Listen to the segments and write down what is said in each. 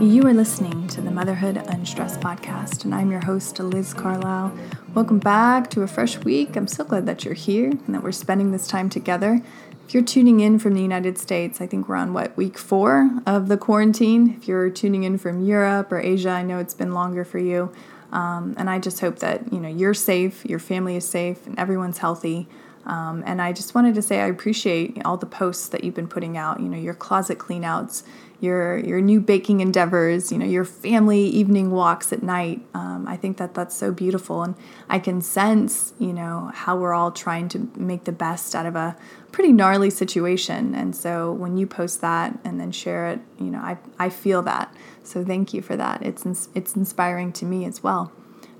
You are listening to the Motherhood Unstressed podcast, and I'm your host, Liz Carlisle. Welcome back to a fresh week. I'm so glad that you're here and that we're spending this time together. If you're tuning in from the United States, I think we're on what, week four of the quarantine. If you're tuning in from Europe or Asia, I know it's been longer for you. Um, and I just hope that you know you're safe, your family is safe, and everyone's healthy. Um, and I just wanted to say I appreciate all the posts that you've been putting out. You know, your closet cleanouts, your your new baking endeavors. You know, your family evening walks at night. Um, I think that that's so beautiful, and I can sense you know how we're all trying to make the best out of a pretty gnarly situation. And so when you post that and then share it, you know, I I feel that. So thank you for that. It's it's inspiring to me as well.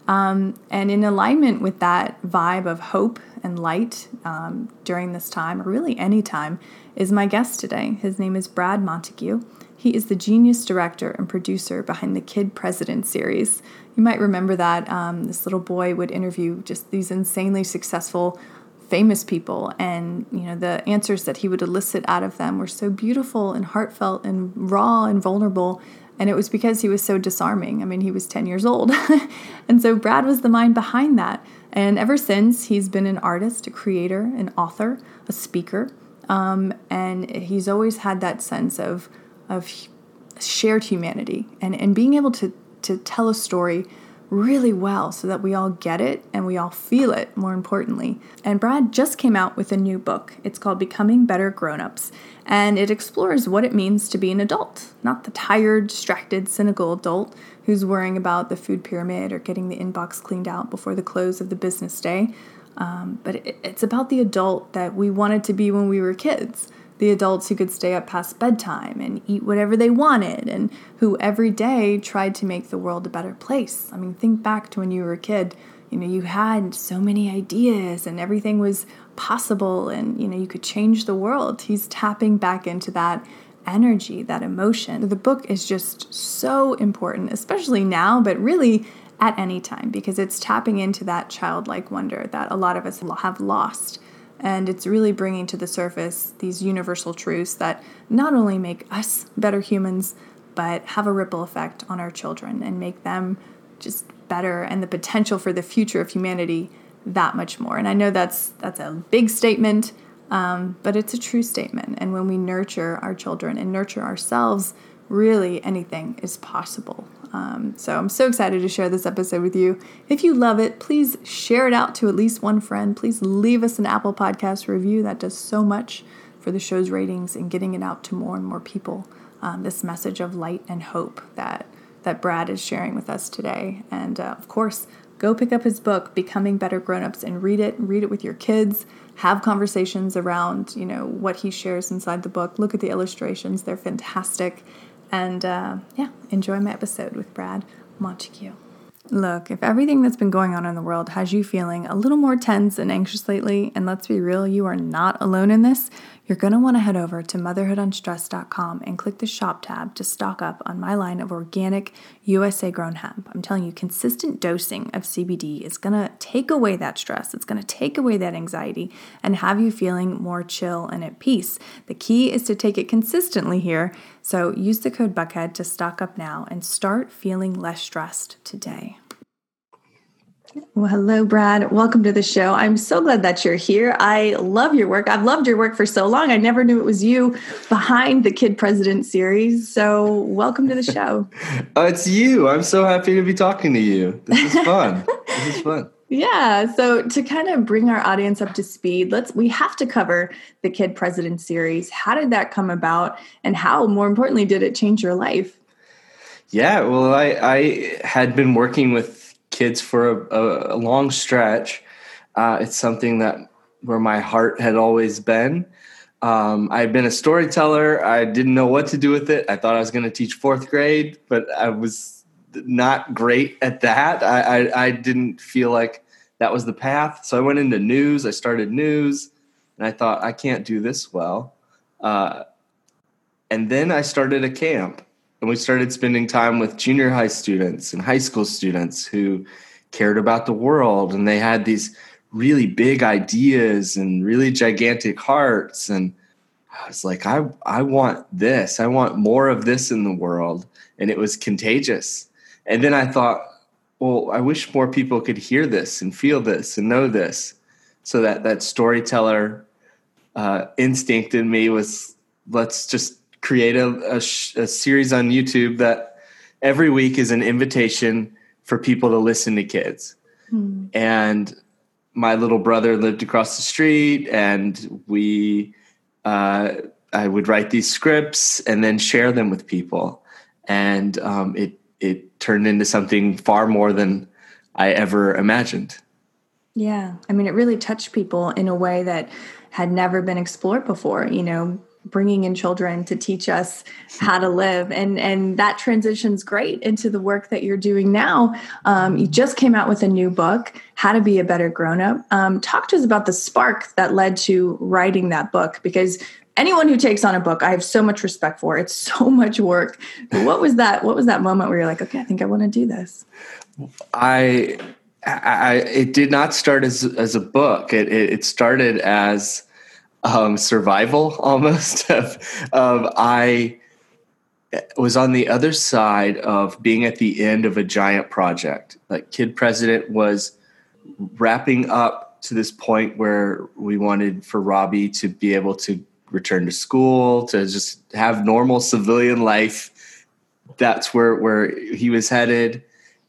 Um, and in alignment with that vibe of hope and light um, during this time, or really any time, is my guest today. His name is Brad Montague. He is the genius director and producer behind the Kid President series. You might remember that um, this little boy would interview just these insanely successful, famous people, and you know the answers that he would elicit out of them were so beautiful and heartfelt and raw and vulnerable and it was because he was so disarming. I mean, he was 10 years old. and so Brad was the mind behind that. And ever since, he's been an artist, a creator, an author, a speaker. Um, and he's always had that sense of, of shared humanity and, and being able to, to tell a story really well so that we all get it and we all feel it, more importantly. And Brad just came out with a new book. It's called Becoming Better Grownups, and it explores what it means to be an adult, not the tired, distracted, cynical adult who's worrying about the food pyramid or getting the inbox cleaned out before the close of the business day. Um, but it, it's about the adult that we wanted to be when we were kids the adults who could stay up past bedtime and eat whatever they wanted and who every day tried to make the world a better place. I mean, think back to when you were a kid. You know, you had so many ideas and everything was possible and, you know, you could change the world. He's tapping back into that energy, that emotion. The book is just so important, especially now, but really at any time, because it's tapping into that childlike wonder that a lot of us have lost. And it's really bringing to the surface these universal truths that not only make us better humans, but have a ripple effect on our children and make them just better and the potential for the future of humanity that much more. And I know that's that's a big statement, um, but it's a true statement. And when we nurture our children and nurture ourselves, really anything is possible. Um, so I'm so excited to share this episode with you. If you love it, please share it out to at least one friend. Please leave us an Apple Podcast review. That does so much for the show's ratings and getting it out to more and more people. Um, this message of light and hope that that Brad is sharing with us today. And uh, of course, go pick up his book, Becoming Better Grownups, and read it. Read it with your kids. Have conversations around, you know, what he shares inside the book. Look at the illustrations; they're fantastic. And uh, yeah, enjoy my episode with Brad Montague. Look, if everything that's been going on in the world has you feeling a little more tense and anxious lately, and let's be real, you are not alone in this, you're going to want to head over to motherhoodunstressed.com and click the shop tab to stock up on my line of organic USA grown hemp. I'm telling you, consistent dosing of CBD is going to take away that stress. It's going to take away that anxiety and have you feeling more chill and at peace. The key is to take it consistently here. So use the code Buckhead to stock up now and start feeling less stressed today. Well, hello, Brad. Welcome to the show. I'm so glad that you're here. I love your work. I've loved your work for so long. I never knew it was you behind the Kid President series. So, welcome to the show. uh, it's you. I'm so happy to be talking to you. This is fun. this is fun. Yeah. So to kind of bring our audience up to speed, let's we have to cover the Kid President series. How did that come about and how more importantly did it change your life? Yeah, well I I had been working with kids for a, a long stretch. Uh, it's something that where my heart had always been. Um, I've been a storyteller. I didn't know what to do with it. I thought I was going to teach fourth grade, but I was not great at that. I, I, I, didn't feel like that was the path. So I went into news. I started news, and I thought I can't do this well. Uh, and then I started a camp, and we started spending time with junior high students and high school students who cared about the world and they had these really big ideas and really gigantic hearts and I was like, I, I want this. I want more of this in the world. And it was contagious. And then I thought, well, I wish more people could hear this and feel this and know this. So that that storyteller uh, instinct in me was, let's just create a, a, a series on YouTube that every week is an invitation for people to listen to kids. Hmm. And my little brother lived across the street, and we, uh, I would write these scripts and then share them with people, and um, it it turned into something far more than I ever imagined. Yeah, I mean, it really touched people in a way that had never been explored before. You know, bringing in children to teach us how to live. And and that transitions great into the work that you're doing now. Um, you just came out with a new book how to be a better grown-up. Um, talk to us about the spark that led to writing that book because anyone who takes on a book i have so much respect for. It's so much work. But what was that what was that moment where you're like okay i think i want to do this i I, it did not start as as a book. It, it, it started as um, survival almost of, of I was on the other side of being at the end of a giant project. Like Kid President was wrapping up to this point where we wanted for Robbie to be able to return to school, to just have normal civilian life. That's where where he was headed.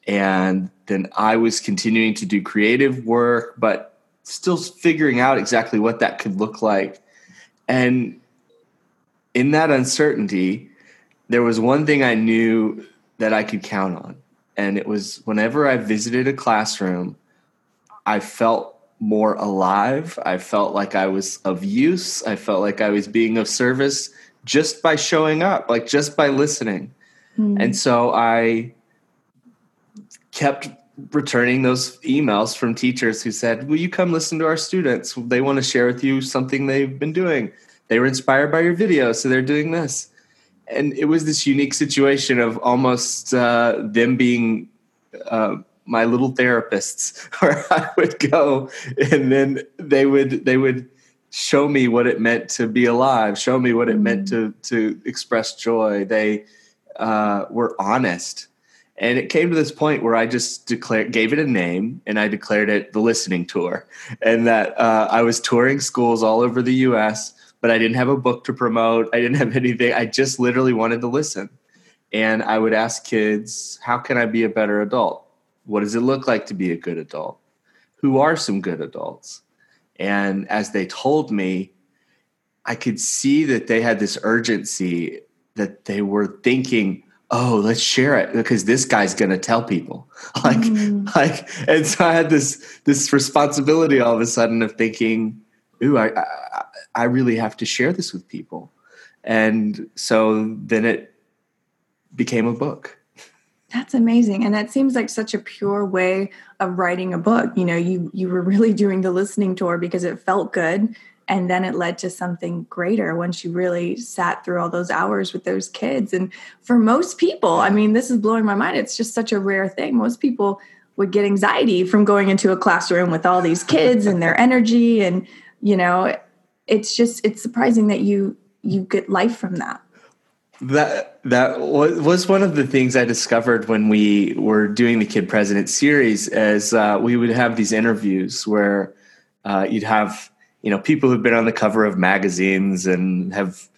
And then I was continuing to do creative work, but still figuring out exactly what that could look like. And in that uncertainty, there was one thing I knew that I could count on. And it was whenever I visited a classroom, I felt more alive. I felt like I was of use. I felt like I was being of service just by showing up, like just by listening. Mm. And so I kept returning those emails from teachers who said, Will you come listen to our students? They want to share with you something they've been doing. They were inspired by your video, so they're doing this. And it was this unique situation of almost uh, them being uh, my little therapists, where I would go and then they would they would show me what it meant to be alive, show me what it meant mm. to to express joy. They uh, were honest and it came to this point where I just declared, gave it a name, and I declared it the listening tour. And that uh, I was touring schools all over the U.S., but I didn't have a book to promote. I didn't have anything. I just literally wanted to listen. And I would ask kids, "How can I be a better adult? What does it look like to be a good adult? Who are some good adults?" And as they told me, I could see that they had this urgency that they were thinking oh let's share it because this guy's going to tell people. Like mm. like and so i had this this responsibility all of a sudden of thinking ooh I, I i really have to share this with people. And so then it became a book. That's amazing and that seems like such a pure way of writing a book. You know you you were really doing the listening tour because it felt good and then it led to something greater once you really sat through all those hours with those kids. And for most people i mean this is blowing my mind. It's just such a rare thing. Most people would get anxiety from going into a classroom with all these kids and their energy. And you know it's just it's surprising that you you get life from that. That that was one of the things I discovered when we were doing the Kid President series. As uh, we would have these interviews where uh, you'd have you know people who've been on the cover of magazines and have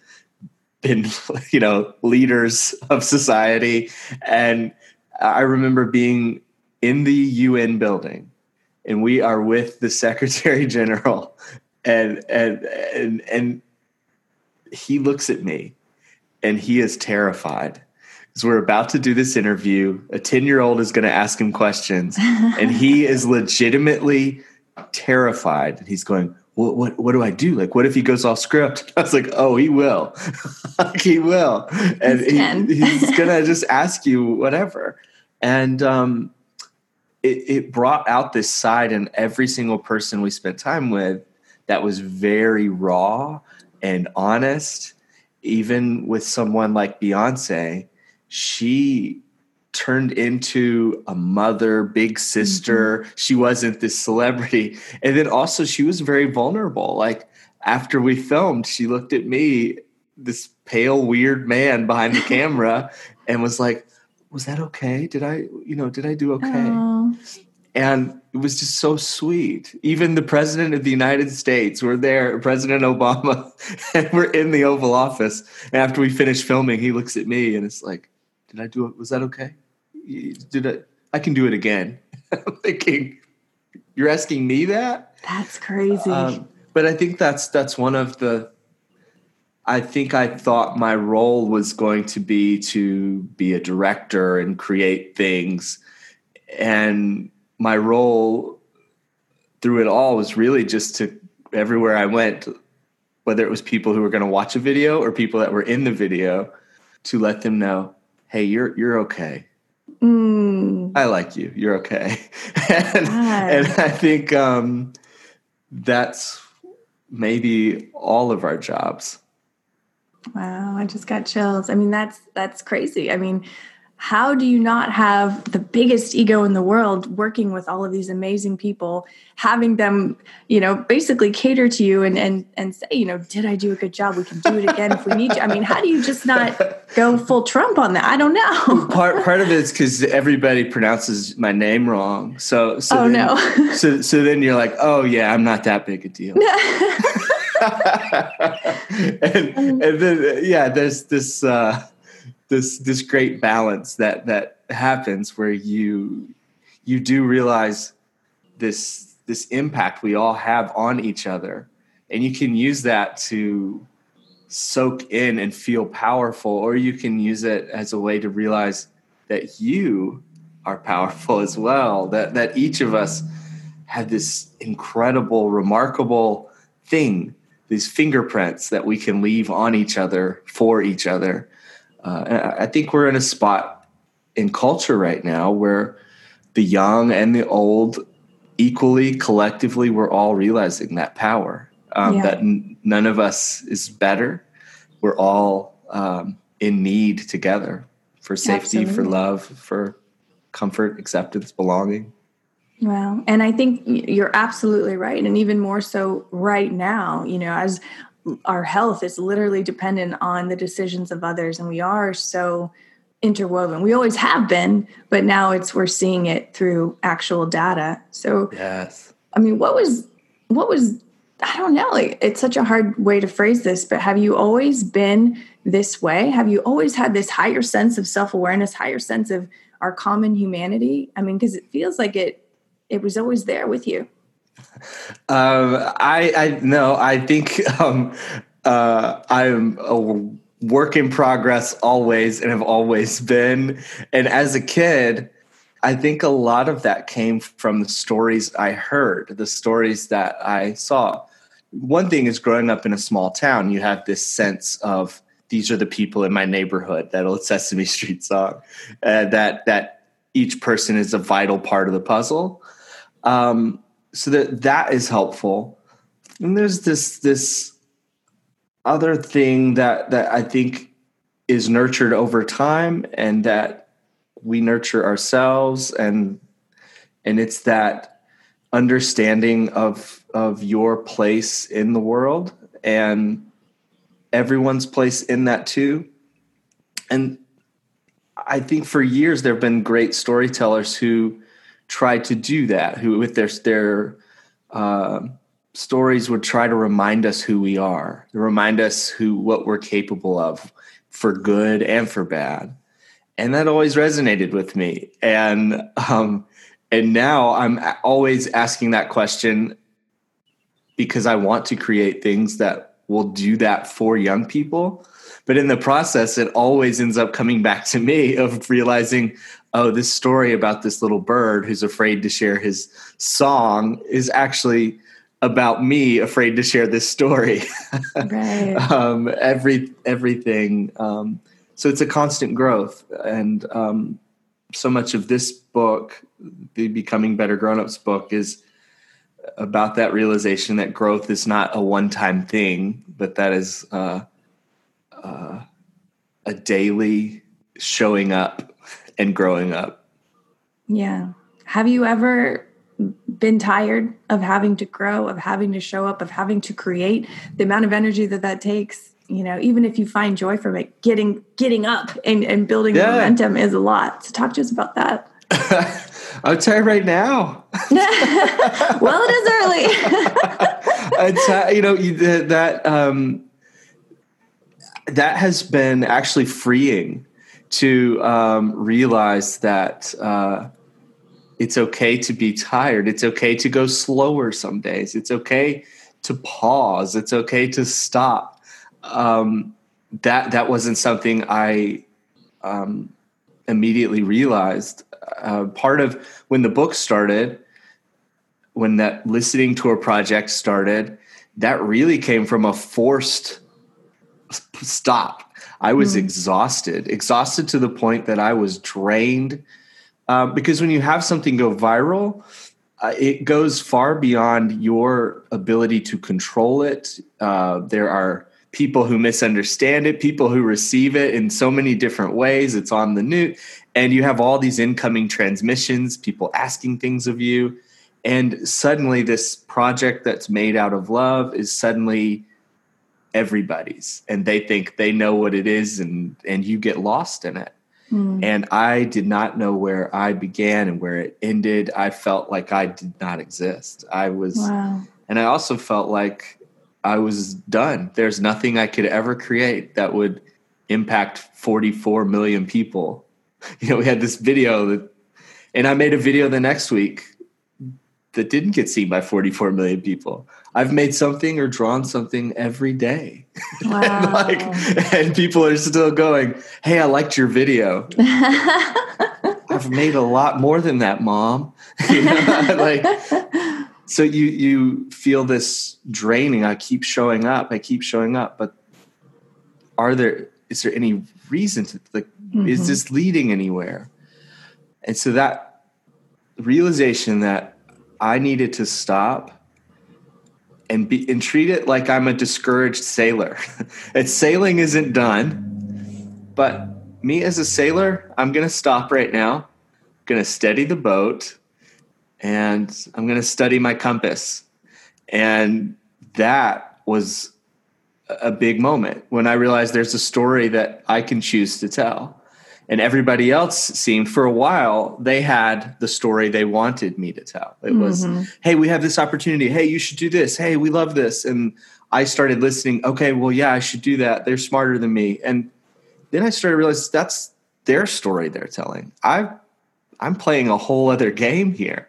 been you know leaders of society. And i remember being in the un building and we are with the secretary general and and and and he looks at me and he is terrified because we're about to do this interview. A 10 year old is going to ask him questions and he is legitimately terrified. And he's going what, what, what do I do? Like, what if he goes off script? I was like, oh, he will. he will. And he, he's going to just ask you whatever. And um, it, it brought out this side in every single person we spent time with that was very raw and honest. Even with someone like Beyonce, she turned into a mother, big sister. Mm-hmm. She wasn't this celebrity. And then also, she was very vulnerable. Like, after we filmed, she looked at me, this pale, weird man behind the camera, and was like, Was that okay? Did I, you know, did I do okay? Aww. And it was just so sweet. Even the president of the United States, we're there, President Obama, and we're in the Oval Office. And after we finish filming, he looks at me and it's like, Did I do it? Was that okay? Did I? I can do it again. I'm thinking, You're asking me that? That's crazy. Um, but I think that's that's one of the I think I thought my role was going to be to be a director and create things. And my role through it all was really just to everywhere I went, whether it was people who were going to watch a video or people that were in the video, to let them know, hey, you're you're okay. Mm. I like you. You're okay. and, and, I think um, that's maybe all of our jobs. Wow, I just got chills. I mean, that's that's crazy. I mean, how do you not have the biggest ego in the world working with all of these amazing people, having them, you know, basically cater to you and and and say, you know, did I do a good job? We can do it again if we need to. I mean, how do you just not go full Trump on that? I don't know. part part of it is because everybody pronounces my name wrong. So so oh then, no. so so then you're like, oh yeah, I'm not that big a deal. and, and then yeah, there's this uh, this this great balance that that happens where you you do realize this this impact we all have on each other, and you can use that to soak in and feel powerful, or you can use it as a way to realize that you are powerful as well. That that each of us have this incredible, remarkable thing these fingerprints that we can leave on each other for each other. Uh, I think we're in a spot in culture right now where the young and the old equally collectively we're all realizing that power um, yeah. that n- none of us is better we're all um, in need together for safety Absolutely. for love for comfort acceptance belonging well, and I think you're absolutely right. And even more so right now, you know, as our health is literally dependent on the decisions of others, and we are so interwoven. We always have been, but now it's we're seeing it through actual data. So, yes. I mean, what was, what was, I don't know, like it's such a hard way to phrase this, but have you always been this way? Have you always had this higher sense of self awareness, higher sense of our common humanity? I mean, because it feels like it it was always there with you? Um, I, I no, I think um, uh, I'm a work in progress always and have always been. And as a kid, I think a lot of that came from the stories I heard, the stories that I saw. One thing is growing up in a small town, you have this sense of these are the people in my neighborhood, that old Sesame Street song, uh, that that each person is a vital part of the puzzle. Um, so that that is helpful. And there's this this other thing that that I think is nurtured over time and that we nurture ourselves and and it's that understanding of of your place in the world and everyone's place in that too and i think for years there have been great storytellers who tried to do that, who with their their uh, stories would try to remind us who we are, remind us who what we're capable of, for good and for bad, and that always resonated with me. And um, and now I'm always asking that question because I want to create things that will do that for young people. But in the process, it always ends up coming back to me of realizing, oh, this story about this little bird who's afraid to share his song is actually about me afraid to share this story. Right. um, every everything. Um, so it's a constant growth, and um, so much of this book, the Becoming Better Grown-ups book, is about that realization that growth is not a one-time thing, but that is uh, uh, a daily showing up and growing up. Yeah. Have you ever been tired of having to grow, of having to show up, of having to create the amount of energy that that takes? You know, even if you find joy from it, getting getting up and, and building yeah. momentum is a lot. So talk to us about that. I'll tell you right now. well, it is early. it's, you know that um, that has been actually freeing to um, realize that uh, it's okay to be tired. It's okay to go slower some days. It's okay to pause. It's okay to stop. Um, that that wasn't something I um, immediately realized. Uh, part of when the book started, when that listening tour project started, that really came from a forced stop. I was mm. exhausted, exhausted to the point that I was drained. Uh, because when you have something go viral, uh, it goes far beyond your ability to control it. Uh, there are people who misunderstand it, people who receive it in so many different ways. It's on the news, and you have all these incoming transmissions, people asking things of you. And suddenly, this project that's made out of love is suddenly everybody's, and they think they know what it is, and, and you get lost in it. Mm. And I did not know where I began and where it ended. I felt like I did not exist. I was, wow. and I also felt like I was done. There's nothing I could ever create that would impact 44 million people. You know, we had this video that, and I made a video the next week that didn't get seen by 44 million people. I've made something or drawn something every day. Wow. and, like, and people are still going, Hey, I liked your video. I've made a lot more than that, mom. you know, like, so you you feel this draining i keep showing up i keep showing up but are there is there any reason to like mm-hmm. is this leading anywhere and so that realization that i needed to stop and be and treat it like i'm a discouraged sailor and sailing isn't done but me as a sailor i'm to stop right now going to steady the boat and I'm to study my compass. And that was a big moment when I realized there's a story that I can choose to tell. And everybody else seemed for a while, they had the story they wanted me to tell. It mm-hmm. was, hey, we have this opportunity. Hey, you should do this. Hey, we love this. And I started listening. Okay, well, yeah, I should do that. They're smarter than me. And then I started to realize that's their story they're telling. I I'm playing a whole other game here.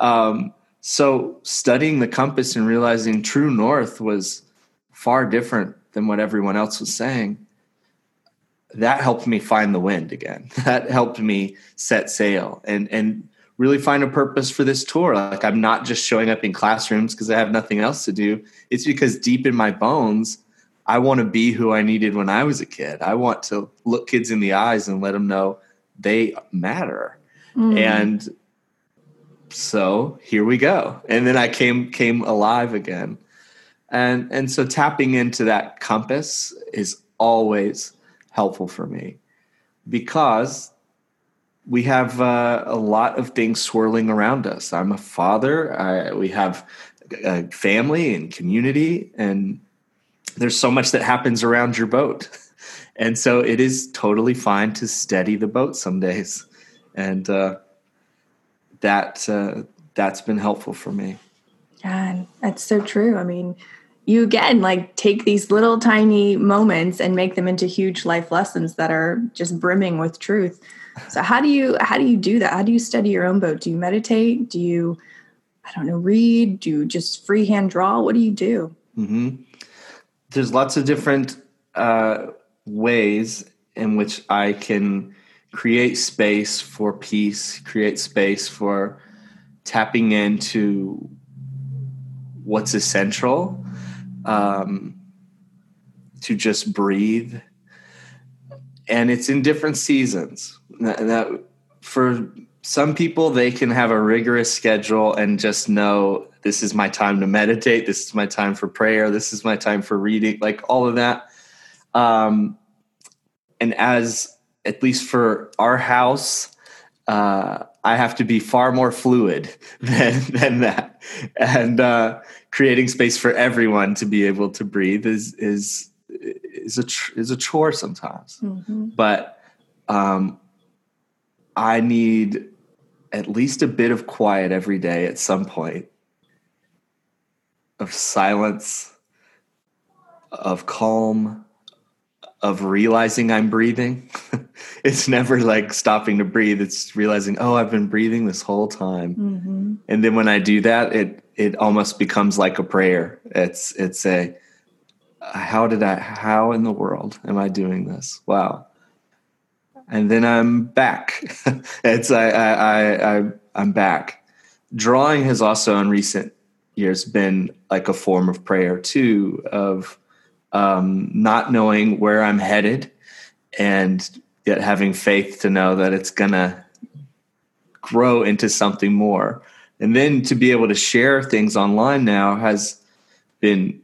Um, so studying the compass and realizing true north was far different than what everyone else was saying. That helped me find the wind again. That helped me set sail and and really find a purpose for this tour. Like I'm not just showing up in classrooms because I have nothing else to do. It's because deep in my bones, I want to be who I needed when I was a kid. I want to look kids in the eyes and let them know they matter Mm. And so here we go. And then I came came alive again. And and so tapping into that compass is always helpful for me because we have uh, a lot of things swirling around us. I'm a father. I, we have a family and community, and there's so much that happens around your boat. And so it is totally fine to steady the boat some days and uh, that uh, that's been helpful for me. Yeah, that's so true. I mean, you again like take these little tiny moments and make them into huge life lessons that are just brimming with truth. So how do you how do you do that? How do you study your own boat? Do you meditate? Do you I don't know read? Do you just freehand draw? What do you do? Mm-hmm. There's lots of different uh, ways in which I can create space for peace, create space for tapping into what's essential, um, to just breathe. And it's in different seasons. That, that for some people, they can have a rigorous schedule and just know this is my time to meditate, this is my time for prayer, this is my time for reading, like all of that. Um, and as at least for our house, uh, I have to be far more fluid than than that, and uh, creating space for everyone to be able to breathe is is is a is a chore sometimes. Mm-hmm. But um, I need at least a bit of quiet every day at some point, of silence, of calm, of realizing I'm breathing. it's never like stopping to breathe. It's realizing, oh, I've been breathing this whole time. Mm-hmm. And then when I do that, it it almost becomes like a prayer. It's it's a how did I how in the world am I doing this? Wow. And then I'm back. it's I I I I'm back. Drawing has also in recent years been like a form of prayer too of um, not knowing where I'm headed and yet having faith to know that it's gonna grow into something more. And then to be able to share things online now has been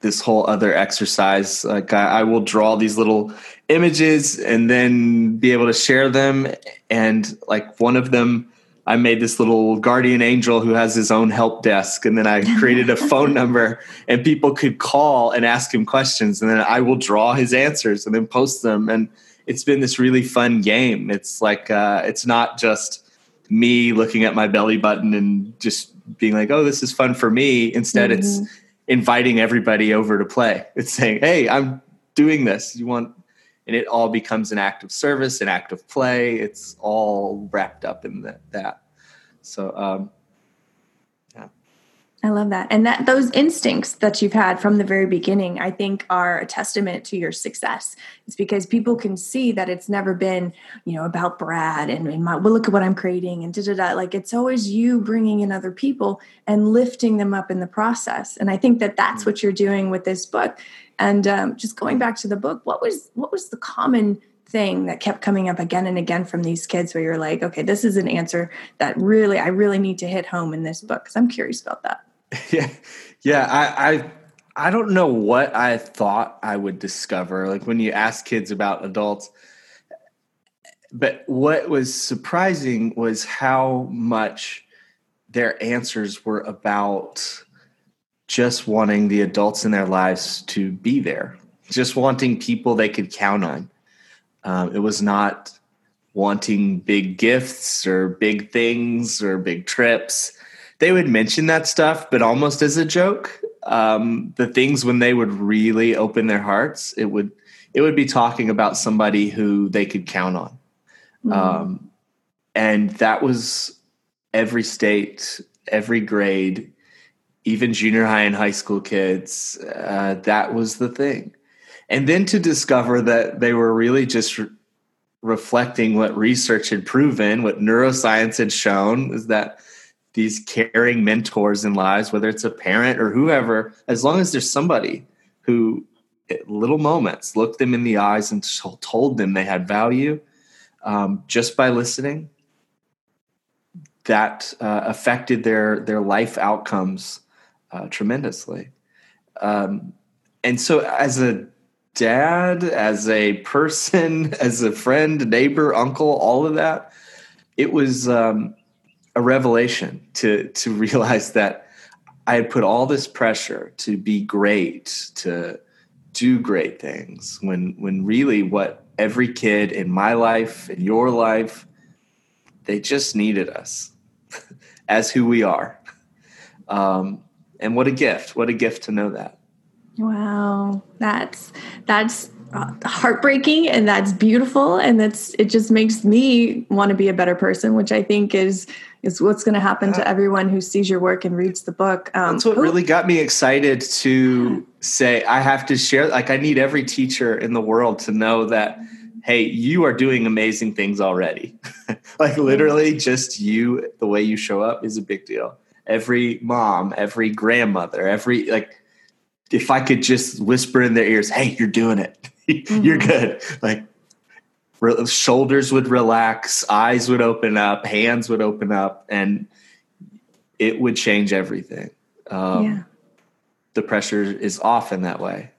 this whole other exercise. Like I, I, will draw these little images and then be able to share them. And like one of them, I made this little guardian angel who has his own help desk. And then I created a phone number and people could call and ask him questions. And then I will draw his answers and then post them. And it's been this really fun game. It's like, uh, it's not just me looking at my belly button and just being like, oh, this is fun for me. Instead, mm-hmm. it's inviting everybody over to play. It's saying, hey, I'm doing this. You want, and it all becomes an act of service, an act of play. It's all wrapped up in that. that. So, um, I love that. And that those instincts that you've had from the very beginning, I think are a testament to your success. It's because people can see that it's never been, you know, about Brad and, and my, well, look at what I'm creating and da da da. Like it's always you bringing in other people and lifting them up in the process. And I think that that's mm. what you're doing with this book. And um, just going back to the book, what was what was the common thing that kept coming up again and again from these kids where you're like, okay, this is an answer that really I really need to hit home in this book because I'm curious about that. Yeah, yeah. I, I I don't know what I thought I would discover. Like when you ask kids about adults, but what was surprising was how much their answers were about just wanting the adults in their lives to be there, just wanting people they could count on. Um, it was not wanting big gifts or big things or big trips they would mention that stuff, but almost as a joke. Um, the things when they would really open their hearts, it would it would be talking about somebody who they could count on, mm-hmm. um, and that was every state, every grade, even junior high and high school kids. Uh, that was the thing, and then to discover that they were really just. Re- reflecting what research had proven, what neuroscience had shown, is that these caring mentors in lives, whether it's a parent or whoever, as long as there's somebody who at little moments looked them in the eyes and told them they had value um, just by listening, that uh, affected their their life outcomes uh, tremendously. Um, and so, as a dad, as a person, as a friend, neighbor, uncle, all of that, it was um, a revelation to to realize that I had put all this pressure to be great, to do great things, when when really what every kid in my life, in your life, they just needed us as who we are. Um, and what a gift! What a gift to know that. Wow, that's that's heartbreaking and that's beautiful and that's it just makes me want to be a better person which i think is is what's going to happen to everyone who sees your work and reads the book um, that's what really got me excited to say i have to share like i need every teacher in the world to know that hey you are doing amazing things already. Like literally just you the way you show up is a big deal. Every mom every grandmother every like if i could just whisper in their ears hey you're doing it mm-hmm. you're good. Like re- shoulders would relax, eyes would open up, hands would open up, and it would change everything. Um, yeah. The pressure is off in that way.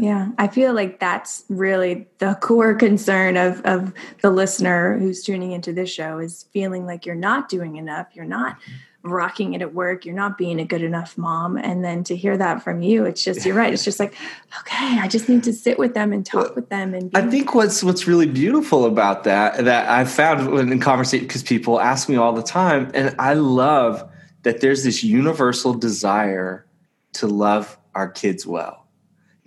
Yeah, I feel like that's really the core concern of of the listener who's tuning into this show is feeling like you're not doing enough, you're not rocking it at work, you're not being a good enough mom, and then to hear that from you, it's just you're right. It's just like, okay, I just need to sit with them and talk with them. And I think what's what's really beautiful about that that I've found when in conversation because people ask me all the time, and I love that there's this universal desire to love our kids well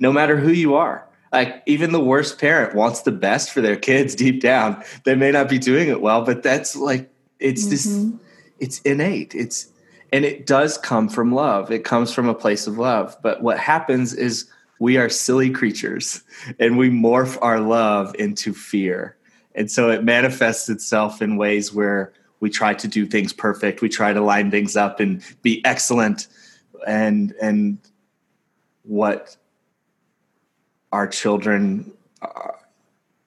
no matter who you are. Like even the worst parent wants the best for their kids deep down. They may not be doing it well, but that's like it's mm-hmm. this it's innate. It's and it does come from love. It comes from a place of love. But what happens is we are silly creatures and we morph our love into fear. And so it manifests itself in ways where we try to do things perfect. We try to line things up and be excellent. And and what our children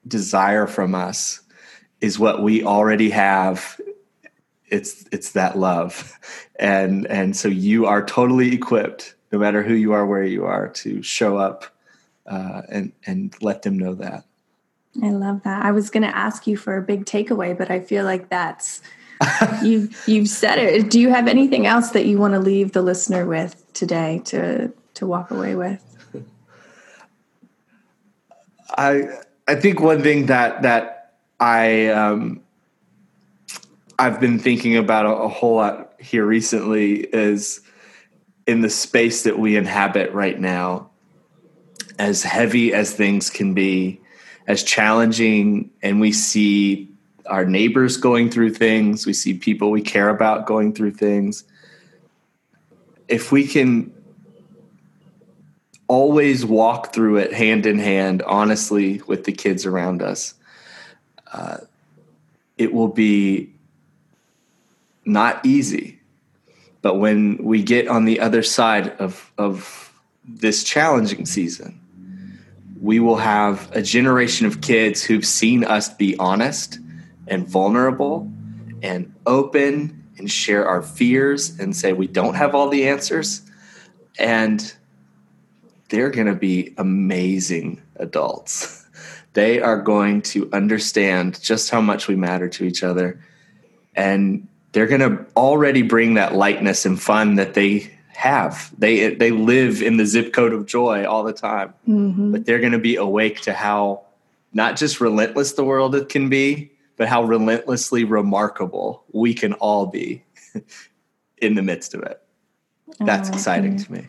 desire from us is what we already have it's it's that love. And and so you are totally equipped no matter who you are where you are to show up uh, and and let them know that. I love that. I was going to ask you for a big takeaway but i feel like that's you've you've said it. Do you have anything else that you want to leave the listener with today to to walk away with? I I think one thing that that I um, I've been thinking about a, a whole lot here recently is in the space that we inhabit right now, as heavy as things can be, as challenging, and we see our neighbors going through things, we see people we care about going through things. If we can always walk through it hand in hand, honestly, with the kids around us. Uh, it will be not easy, but when we get on the other side of, of this challenging season, we will have a generation of kids who've seen us be honest and vulnerable and open and share our fears and say we don't have all the answers. And they're going to be amazing adults. they are going to understand just how much we matter to each other. And they're going to already bring that lightness and fun that they have. They they live in the zip code of joy all the time. Mm-hmm. But they're going to be awake to how not just relentless the world it can be, but how relentlessly remarkable we can all be in the midst of it. That's oh, exciting to me.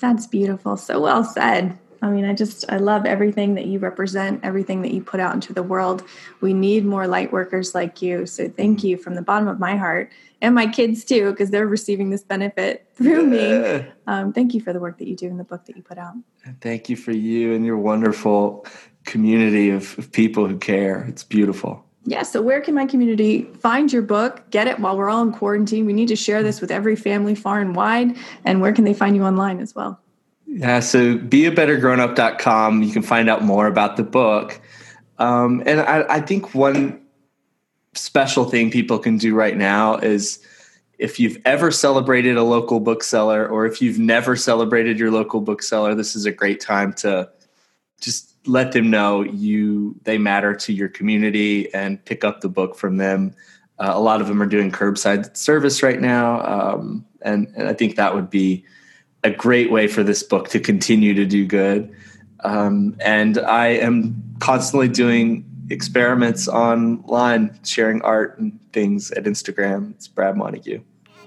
That's beautiful. So well said. I mean, I just, I love everything that you represent, everything that you put out into the world. We need more light workers like you. So thank you from the bottom of my heart and my kids too, because they're receiving this benefit through yeah. me. Um, thank you for the work that you do in the book that you put out. Thank you for you and your wonderful community of, of people who care. It's beautiful. Yeah. So, where can my community find your book? Get it while we're all in quarantine. We need to share this with every family far and wide. And where can they find you online as well? Yeah. So, beabettergrownup.com. You can find out more about the book. Um, and I, I think one special thing people can do right now is if you've ever celebrated a local bookseller or if you've never celebrated your local bookseller, this is a great time to just let them know you they matter to your community and pick up the book from them. Uh, a lot of them are doing curbside service right now, um, and, and, I think that would be a great way for this book to continue to do good. Um, and I am constantly doing experiments online, sharing art and things at Instagram. It's Brad Montague.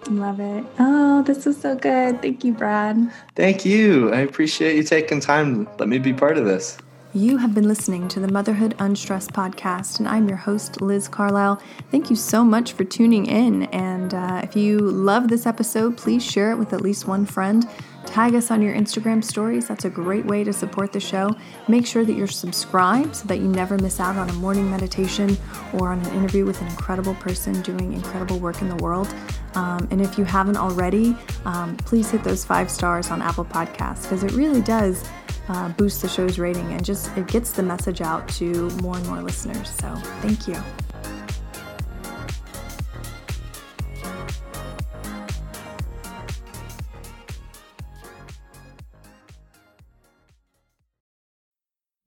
Love it. Oh, this is so good. Thank you, Brad. Thank you. I appreciate you taking time. Let me be part of this. You have been listening to the Motherhood Unstressed podcast, and I'm your host, Liz Carlisle. Thank you so much for tuning in. And uh, if you love this episode, please share it with at least one friend. Tag us on your Instagram stories. That's a great way to support the show. Make sure that you're subscribed so that you never miss out on a morning meditation or on an interview with an incredible person doing incredible work in the world. Um, and if you haven't already, um, please hit those five stars on Apple Podcasts because it really does uh, boost the show's rating and just it gets the message out to more and more listeners. So thank you.